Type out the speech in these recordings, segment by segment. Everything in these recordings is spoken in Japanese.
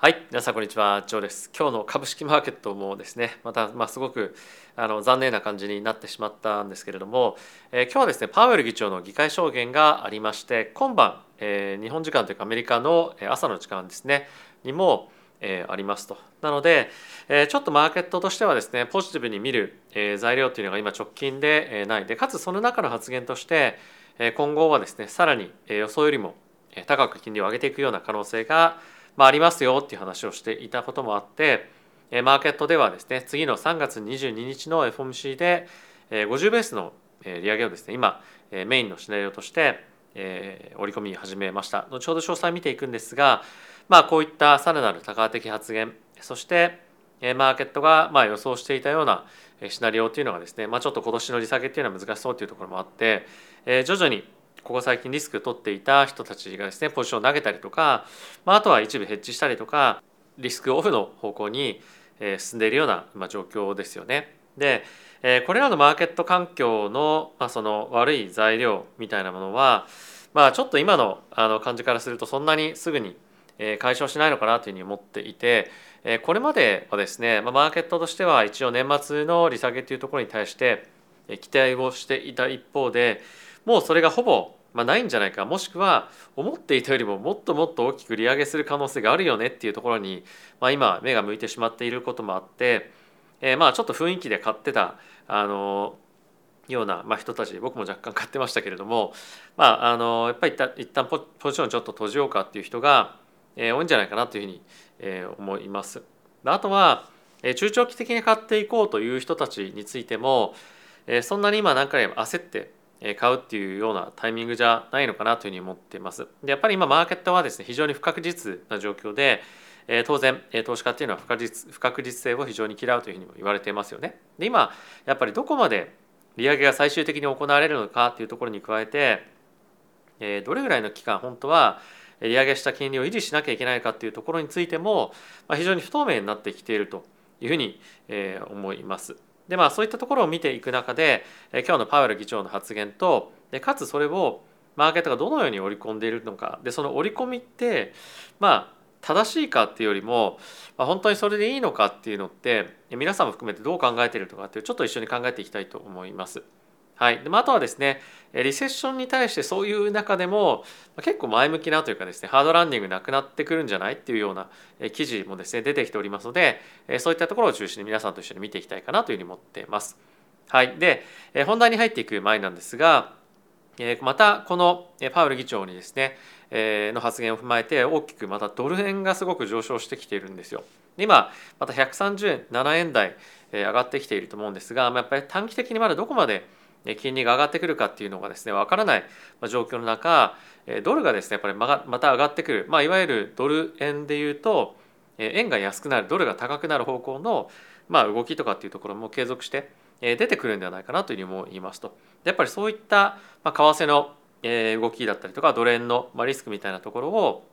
はい皆さんこんにちはジョーです今日の株式マーケットもですねまたまあすごくあの残念な感じになってしまったんですけれども、えー、今日はですねパウエル議長の議会証言がありまして今晩、えー、日本時間というかアメリカの朝の時間ですねにもえー、ありますと。なので、えー、ちょっとマーケットとしてはですねポジティブに見る、えー、材料というのが今直近で、えー、ないでかつその中の発言として、えー、今後はですねさらに、えー、予想よりも高く金利を上げていくような可能性がまあ、ありますよっていう話をしていたこともあってマーケットではですね次の3月22日の FOMC で50ベースの利上げをですね今メインのシナリオとして織り込み始めました。後ほど詳細見ていくんですがまあこういったさらなる多価的発言そしてマーケットがまあ予想していたようなシナリオというのがですね、まあ、ちょっと今年の利下げっていうのは難しそうというところもあって徐々にここ最近リスク取っていた人たちがですねポジションを投げたりとか、まあ、あとは一部ヘッジしたりとかリスクオフの方向に進んでいるような状況ですよね。でこれらのマーケット環境の,、まあその悪い材料みたいなものは、まあ、ちょっと今のあの感じからするとそんなにすぐに解消しないのかなというふうに思っていてこれまではですねマーケットとしては一応年末の利下げというところに対して期待をしていた一方でもうそれがほぼまあ、ないんじゃないかもしくは思っていたよりももっともっと大きく利上げする可能性があるよねっていうところに、まあ、今目が向いてしまっていることもあって、えー、まあちょっと雰囲気で買ってたあのような、まあ、人たち僕も若干買ってましたけれども、まあ、あのやっぱり一旦ポポジションちょっと閉じようかっていう人が、えー、多いんじゃないかなというふうに、えー、思います。あとは、えー、中長期的に買っていこうという人たちについても、えー、そんなに今何回も焦って買うっていうようなタイミングじゃないのかなというふうに思っています。でやっぱり今マーケットはですね非常に不確実な状況で当然投資家っていうのは不確実不確実性を非常に嫌うというふうにも言われていますよね。で今やっぱりどこまで利上げが最終的に行われるのかっていうところに加えてどれぐらいの期間本当は利上げした金利を維持しなきゃいけないかっていうところについても非常に不透明になってきているというふうに思います。でまあそういったところを見ていく中で今日のパウエル議長の発言とでかつそれをマーケットがどのように織り込んでいるのかでその織り込みってまあ正しいかっていうよりも、まあ、本当にそれでいいのかっていうのって皆さんも含めてどう考えてるのかっていうちょっと一緒に考えていきたいと思います。はい、であとはですねリセッションに対してそういう中でも結構前向きなというかですねハードランディングなくなってくるんじゃないっていうような記事もですね出てきておりますのでそういったところを中心に皆さんと一緒に見ていきたいかなというふうに思っています。はい、で本題に入っていく前なんですがまたこのパウル議長にですねの発言を踏まえて大きくまたドル円がすごく上昇してきているんですよ。今また137円台上がってきていると思うんですがやっぱり短期的にまだどこまで金利が上がってくるかっていうのがですね分からない状況の中ドルがですねやっぱりまた上がってくる、まあ、いわゆるドル円でいうと円が安くなるドルが高くなる方向の、まあ、動きとかっていうところも継続して出てくるんではないかなというふうにも言いますと。やっぱりそういった、為替の動きだったりとかドル円のリスクみたいなところを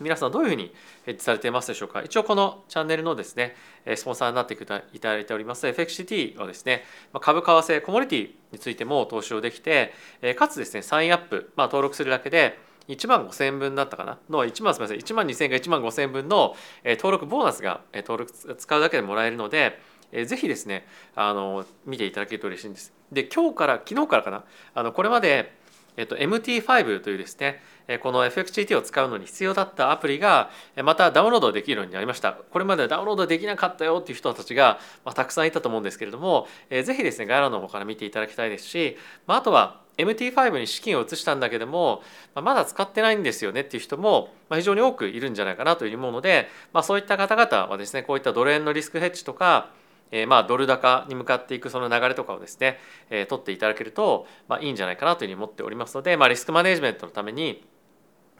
皆さんどういうふうにヘッジされていますでしょうか？一応このチャンネルのですねスポンサーになっていただいております FXCT はですね株為替コモディティについても投資をできてかつですねサインアップ、まあ、登録するだけで1万5000円分だったかな？の1万すみません1万2000円か1万5000円分の登録ボーナスが登録使うだけでもらえるのでぜひですねあの見ていただけると嬉しいんです。で今日から昨日からかな？あのこれまでえっと、MT5 というですねこの FXGT を使うのに必要だったアプリがまたダウンロードできるようになりました。これまでダウンロードできなかったよっていう人たちが、たくさんいたと思うんですけれどもぜひですね概要欄の方から見ていただきたいですし、あ、とは MT5 に資金を移したんだけども、ま、だ使ってないんですよねっていう人も非常に多くいるんじゃないかなというふうに思うので、まあ、そういった方々はですねこういったドル円のリスクヘッジとかえ、まあドル高に向かっていくその流れとかをですね、えー、取っていただけると、まあ、いいんじゃないかなというふうに思っておりますので、まあ、リスクマネジメントのために、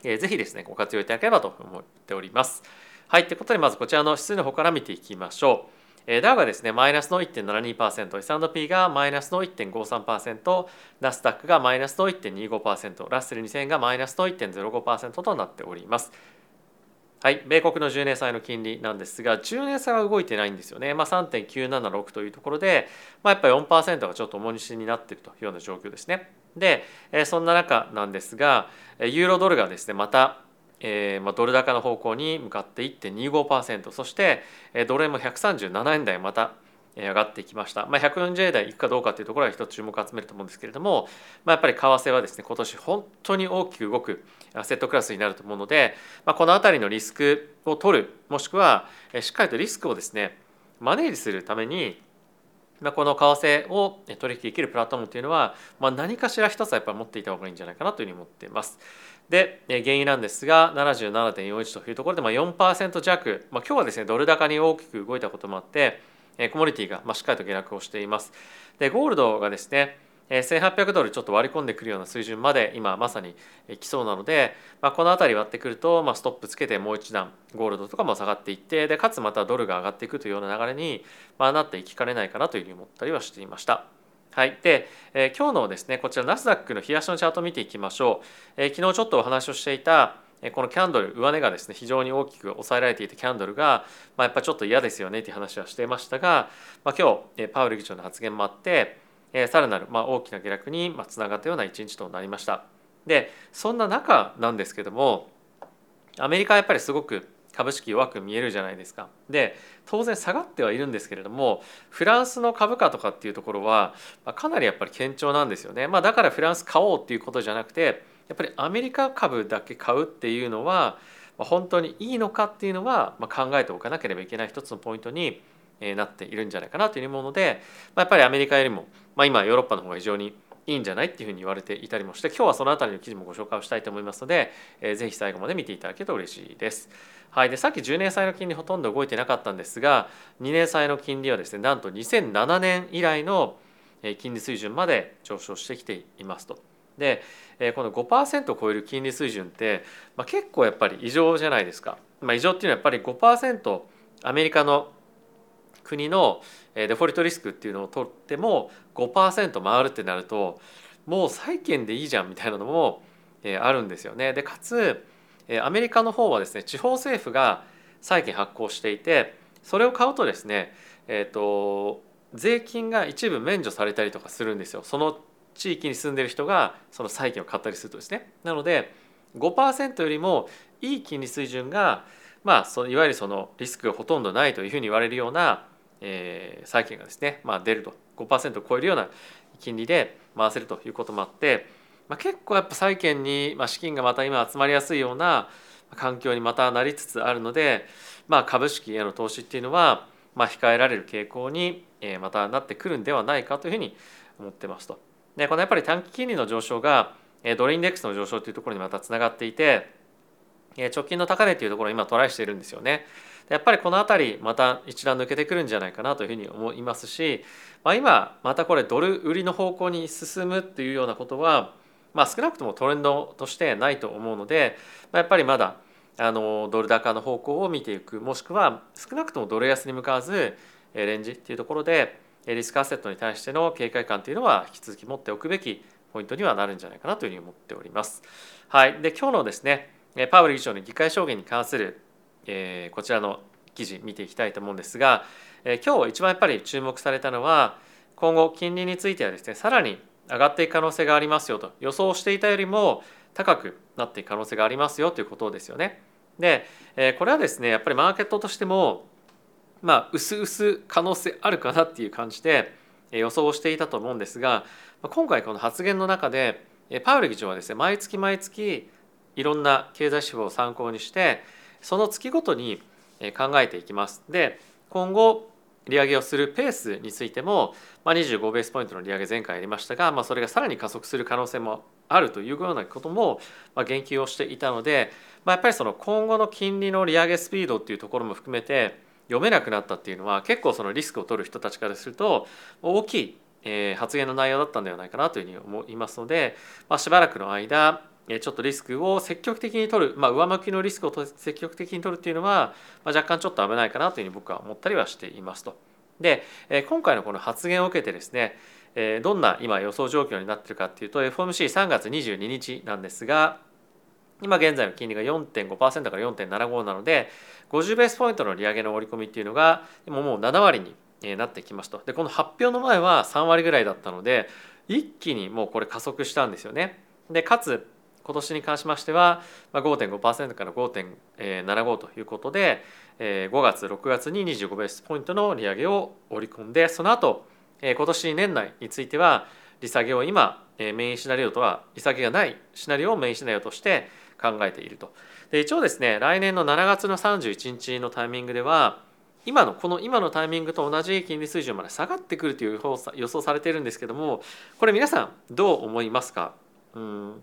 えー、ぜひですねご活用いただければと思っております。はい、ということでまずこちらの指数の方から見ていきましょう。えー、ダウがですねマイナスの1.72%、S&P がマイナスの1.53%、ナスダックがマイナスの1.25%、ラッセル2000がマイナスの1.05%となっております。はい、米国の10年債の金利なんですが10年債は動いてないんですよね、まあ、3.976というところで、まあ、やっぱり4%がちょっと重荷になっているというような状況ですね。でそんな中なんですがユーロドルがですねまたえーまあ、ドル高の方向に向かって1.25%そしてドル円も137円台また上がってきました、まあ、140円台いくかどうかというところは一つ注目を集めると思うんですけれども、まあ、やっぱり為替はですね今年本当に大きく動くアセットクラスになると思うので、まあ、この辺りのリスクを取るもしくはしっかりとリスクをですねマネージするためにまあ、この為替を取引できるプラットフォームというのは、まあ、何かしら一つはやっぱり持っていた方がいいんじゃないかなというふうに思っています。で原油なんですが77.41というところでまあ4%弱、まあ、今日はですねドル高に大きく動いたこともあってコモディティがまあしっかりと下落をしています。でゴールドがですね1800ドルちょっと割り込んでくるような水準まで今まさに来そうなので、まあ、この辺り割ってくると、まあ、ストップつけてもう一段ゴールドとかも下がっていってでかつまたドルが上がっていくというような流れに、まあ、なっていきかねないかなというふうに思ったりはしていました。はい、で、えー、今日のですねこちらナスダックの冷やしのチャートを見ていきましょう、えー、昨日ちょっとお話をしていたこのキャンドル上値がですね非常に大きく抑えられていたキャンドルが、まあ、やっぱちょっと嫌ですよねという話はしていましたが、まあ、今日パウエル議長の発言もあってえ、さらなる、まあ、大きな下落に、つながったような一日となりました。でそんな中なんですけどもアメリカはやっぱりすごく株式弱く見えるじゃないですか。で当然下がってはいるんですけれどもフランスの株価とかっていうところは、かなりやっぱり堅調なんですよね。まあ、だからフランス買おうっていうことじゃなくてやっぱりアメリカ株だけ買うっていうのは、本当にいいのかっていうのは、考えておかなければいけない一つのポイントになっているんじゃないかなというもので、まあ、やっぱりアメリカよりもまあ、今ヨーロッパの方が非常にいいんじゃないっていうふうに言われていたりもして今日はその辺りの記事もご紹介をしたいと思いますので、えー、ぜひ最後まで見ていただけると嬉しいです。はい、でさっき10年債の金利ほとんど動いてなかったんですが2年債の金利はですねなんと2007年以来の金利水準まで上昇してきていますと。でこの5%を超える金利水準って、まあ、結構やっぱり異常じゃないですか。まあ、異常っていうのはやっぱり5%アメリカの国のデフォルトリスクっていうのを取っても5%回るってなるともう債券でいいじゃんみたいなのもあるんですよね。でかつアメリカの方はですね地方政府が債券発行していてそれを買うとですね、えーと、税金が一部免除されたりとかするんですよ。その地域に住んでる人がその債券を買ったりするとですね。なので5%よりもいい金利水準がまあそのいわゆるそのリスクがほとんどないというふうに言われるようなえー、債券がですね、まあ、出ると5%を超えるような金利で回せるということもあって、まあ、結構やっぱ債券に、まあ、資金がまた今集まりやすいような環境にまたなりつつあるので、まあ、株式への投資っていうのは、まあ、控えられる傾向にまたなってくるんではないかというふうに思ってますと。でこのやっぱり短期金利の上昇がドルインデックスの上昇というところにまたつながっていて直近の高値というところを今トライしているんですよね。やっぱりこの辺りまた一段抜けてくるんじゃないかなというふうに思いますし、まあ、今またこれドル売りの方向に進むっていうようなことは、まあ、少なくともトレンドとしてないと思うので、まあ、やっぱりまだあのドル高の方向を見ていくもしくは少なくともドル安に向かわずレンジっていうところでリスクアセットに対しての警戒感というのは引き続き持っておくべきポイントにはなるんじゃないかなというふうに思っております。はい、で今日のですねパウエル議長の議会証言に関するえー、こちらの記事見ていきたいと思うんですが、えー、今日一番やっぱり注目されたのは今後金利についてはですねさらに上がっていく可能性がありますよと予想していたよりも高くなっていく可能性がありますよということですよね。で、え、これはですねやっぱりマーケットとしてもまあ薄々可能性あるかなっていう感じで予想していたと思うんですが今回この発言の中でパウエル議長はですね毎月毎月いろんな経済指標を参考にしてその月ごとに考えていきます。で今後利上げをするペースについても、まあ、25ベースポイントの利上げ前回やりましたが、まあ、それがさらに加速する可能性もあるというようなことも、まあ、言及をしていたので、まあ、やっぱりその今後の金利の利上げスピードっていうところも含めて読めなくなったっていうのは結構そのリスクを取る人たちからすると大きい発言の内容だったんではないかなというふうに思いますので、まあ、しばらくの間ちょっとリスクを積極的に取る、まあ、上向きのリスクを積極的に取るっていうのは、ま、若干ちょっと危ないかなというふうに僕は思ったりはしていますと。で今回のこの発言を受けてですねどんな今予想状況になってるかっていうと FOMC3 月22日なんですが今現在の金利が4.5%から4.75なので50ベースポイントの利上げの織り込みっていうのがもう7割になってきますとでこの発表の前は3割ぐらいだったので一気にもうこれ加速したんですよね。でかつ今年に関しましては5.5%から5.75ということで5月6月に25ベースポイントの利上げを織り込んでその後今年年内については利下げを今メインシナリオとは利下げがないシナリオをメインシナリオとして考えていると。で一応ですね来年の7月の31日のタイミングでは今のこの今のタイミングと同じ金利水準まで下がってくるという予想されているんですけどもこれ皆さんどう思いますか？うん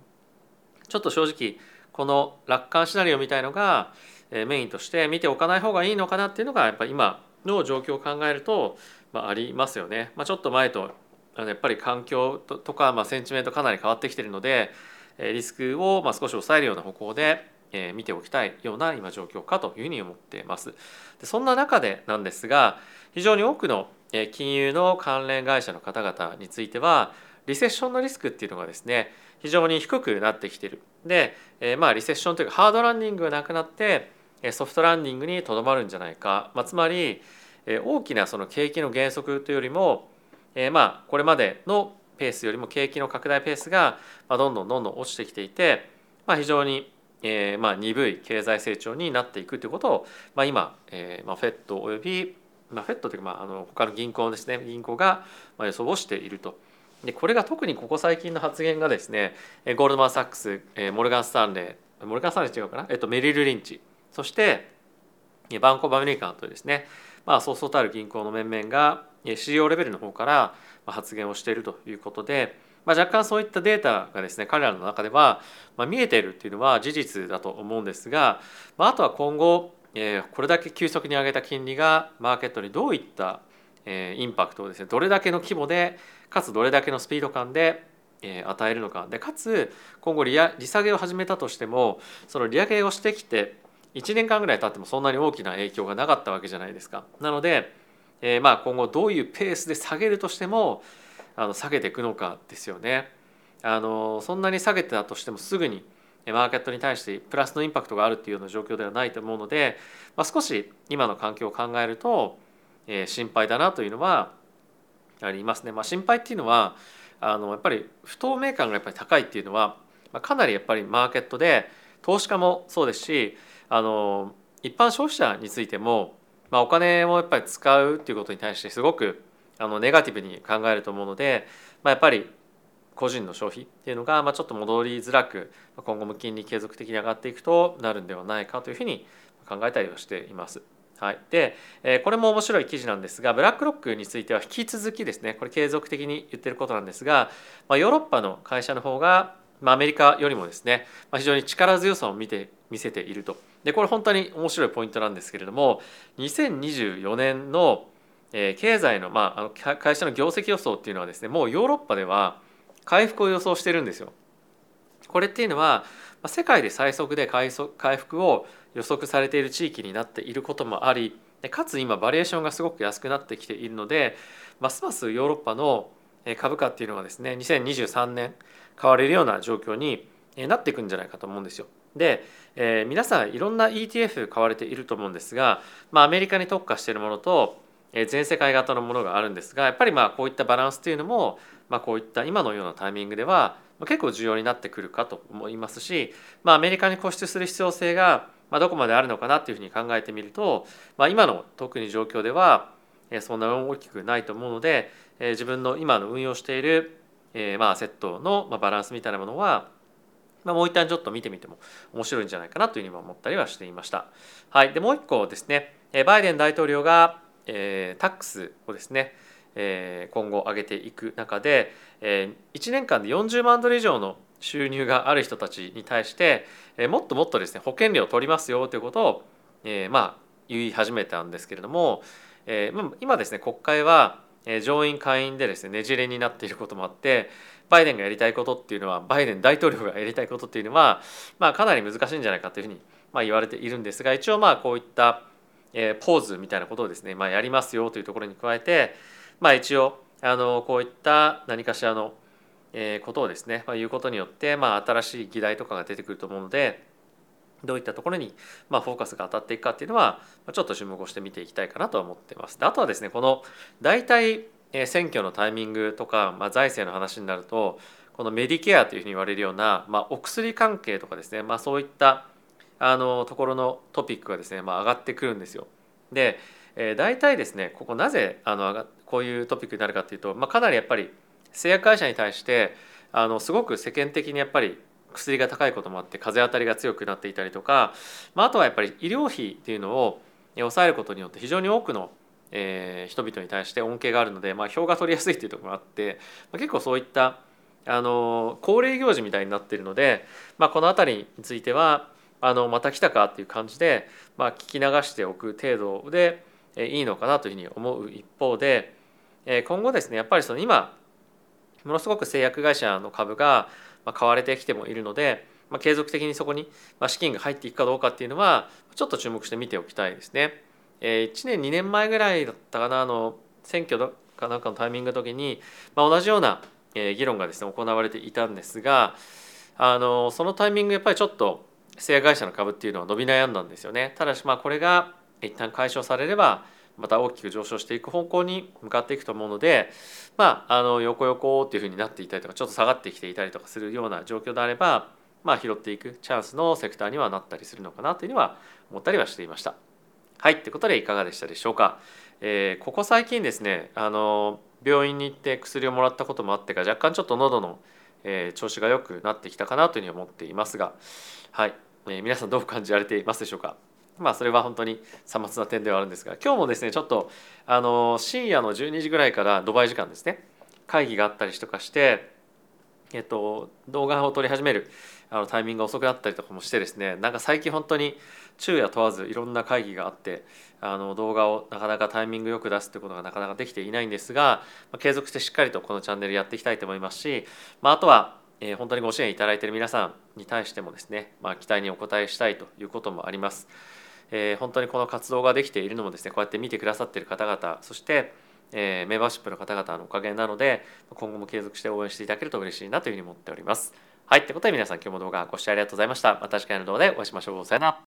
ちょっと正直この楽観シナリオみたいのがメインとして見ておかない方がいいのかなっていうのがやっぱり今の状況を考えると、まあ、ありますよね。まあ、ちょっと前とあのやっぱり環境とか、まあ、センチメントかなり変わってきてるのでリスクをまあ少し抑えるような方向で見ておきたいような今状況かというふうに思っています。でそんな中でなんですが非常に多くの金融の関連会社の方々についてはリセッションのリスクっていうのがですね非常に低くなってきてる。で、えまあリセッションというかハードランディングがなくなってソフトランディングにとどまるんじゃないか、まあ、つまり大きなその景気の減速というよりも、えまあこれまでのペースよりも景気の拡大ペースがどんどんどんどん落ちてきていて、まあ、非常にえーまあ、鈍い経済成長になっていくということを、まあ、今、えーまあ、FED および、まあ、FED というか、まあ、あの他の銀行ですね銀行が予想をしていると。でこれが特にここ最近の発言がですねゴールドマン・サックスモルガン・スタンレーモルガン・スタンレー違うかな、えっと、メリル・リンチそしてバンコブ・アメリカンというですね、まあ、そうそうたる銀行の面々が CEO レベルの方から発言をしているということで、まあ、若干そういったデータがですね彼らの中では、まあ、見えているっていうのは事実だと思うんですが、まあ、あとは今後、えー、これだけ急速に上げた金利がマーケットにどういった、えー、インパクトをですねどれだけの規模でかつどれだけのスピード感でえ与えるのかでかつ今後利利下げを始めたとしてもその利上げをしてきて1年間ぐらい経ってもそんなに大きな影響がなかったわけじゃないですか。なので、えー、まあ今後どういうペースで下げるとしてもあの下げていくのかですよね。あのそんなに下げてたとしてもすぐにマーケットに対してプラスのインパクトがあるっていうような状況ではないと思うので、まあ、少し今の環境を考えると、えー、心配だなというのはありますね。まあ、心配っていうのはあのやっぱり不透明感がやっぱり高いっていうのは、まあ、かなりやっぱりマーケットで投資家もそうですしあの一般消費者についても、まあ、お金をやっぱり使うっていうことに対してすごくあのネガティブに考えると思うので、まあ、やっぱり個人の消費っていうのが、まあ、ちょっと戻りづらく今後も金利継続的に上がっていくとなるんではないかというふうに考えたりはしています。はい、で、えこれも面白い記事なんですがブラックロックについては引き続きですねこれ継続的に言ってることなんですが、まあ、ヨーロッパの会社の方が、まあ、アメリカよりもですね、まあ、非常に力強さを見て見せているとでこれ本当に面白いポイントなんですけれども2024年の経済の,、まあ、あの会社の業績予想っていうのはですねもうヨーロッパでは回復を予想してるんですよ。これっていうのは世界で最速で回復を予測されている地域になっていることもありかつ今バリエーションがすごく安くなってきているのでますますヨーロッパの株価っていうのがですね2023年買われるような状況になっていくんじゃないかと思うんですよ。で、えー、皆さんいろんな ETF 買われていると思うんですが、まあ、アメリカに特化しているものとえ全世界型のものがあるんですがやっぱりまあこういったバランスというのも、まあ、こういった今のようなタイミングでは結構重要になってくるかと思いますし、まあ、アメリカに固執する必要性がどこまであるのかなっていうふうに考えてみると、まあ、今の特に状況ではそんなに大きくないと思うので自分の今の運用しているまあセットのバランスみたいなものはまあ、もう一旦ちょっと見てみても面白いんじゃないかなというふうに思ったりはしていました。はい、でもう一個ですねバイデン大統領がえー、タックスをですね、えー、今後上げていく中で、えー、1年間で40万ドル以上の収入がある人たちに対して、えー、もっともっとですね保険料を取りますよということを、えー、まあ言い始めたんですけれども、えー、今ですね国会は上院下院でですねねじれになっていることもあってバイデンがやりたいことっていうのはバイデン大統領がやりたいことっていうのは、まあ、かなり難しいんじゃないかというふうに、まあ、言われているんですが一応まあこういったえポーズみたいなことをですね、まあ、やりますよというところに加えて、まあ、一応あのこういった何かしらの、えことをですね、まあ、言うことによって、まあ、新しい議題とかが出てくると思うのでどういったところに、まあ、フォーカスが当たっていくかっていうのはちょっと注目をして見ていきたいかなと思っています。であとはですねこの大体選挙のタイミングとか、まあ、財政の話になるとこのメディケアというふうに言われるような、まあ、お薬関係とかですね、まあ、そういったあのところのトピックがですね、まあ、上がってくるんですよ。で、えー、大体ですねここなぜあのこういうトピックになるかっていうと、まあ、かなりやっぱり製薬会社に対してあのすごく世間的にやっぱり薬が高いこともあって風当たりが強くなっていたりとか、まあ、あとはやっぱり医療費っていうのを抑えることによって非常に多くの、えー、人々に対して恩恵があるので、まあ、票が取りやすいっていうところもあって、まあ、結構そういったあの恒例行事みたいになっているので、まあ、この辺りについてはあのまた来たかっていう感じで、まあ、聞き流しておく程度でいいのかなというふうに思う一方で今後ですねやっぱりその今ものすごく製薬会社の株が買われてきてもいるので、まあ、継続的にそこに資金が入っていくかどうかっていうのはちょっと注目して見ておきたいですね。1年2年前ぐらいだったかなあの選挙かなんかのタイミングの時に、まあ、同じような議論がですね行われていたんですがあのそのタイミングやっぱりちょっと製薬会社の株っていうのは伸び悩んだんですよね。ただしまあこれが一旦解消されればまた大きく上昇していく方向に向かっていくと思うのでまああの横横っていうふうになっていたりとかちょっと下がってきていたりとかするような状況であればまあ拾っていくチャンスのセクターにはなったりするのかなというには思ったりはしていました。はいってことでいかがでしたでしょうか。えー、ここ最近ですねあの病院に行って薬をもらったこともあってか若干ちょっと喉の、えー、調子が良くなってきたかなというふうに思っていますがはい、えー、皆さんどう感じられていますでしょうか。まあそれは本当にさまつな点ではあるんですが今日もですねちょっとあの深夜の12時ぐらいからドバイ時間ですね会議があったりとかして、えっと、動画を撮り始めるあのタイミングが遅くなったりとかもしてですねなんか最近本当に昼夜問わずいろんな会議があってあの動画をなかなかタイミングよく出すってことがなかなかできていないんですが、まあ、継続してしっかりとこのチャンネルやっていきたいと思いますし、まあ、あとはえー、本当にご支援いただいている皆さんに対してもですね、まあ、期待にお応えしたいということもあります。えー、本当にこの活動ができているのもですねこうやって見てくださっている方々そして、えー、メンバーシップの方々のおかげなので今後も継続して応援していただけると嬉しいなというふうに思っております。はい、ってことで皆さん今日も動画ご視聴ありがとうございました。また次回の動画でお会いしましょう。さよなら。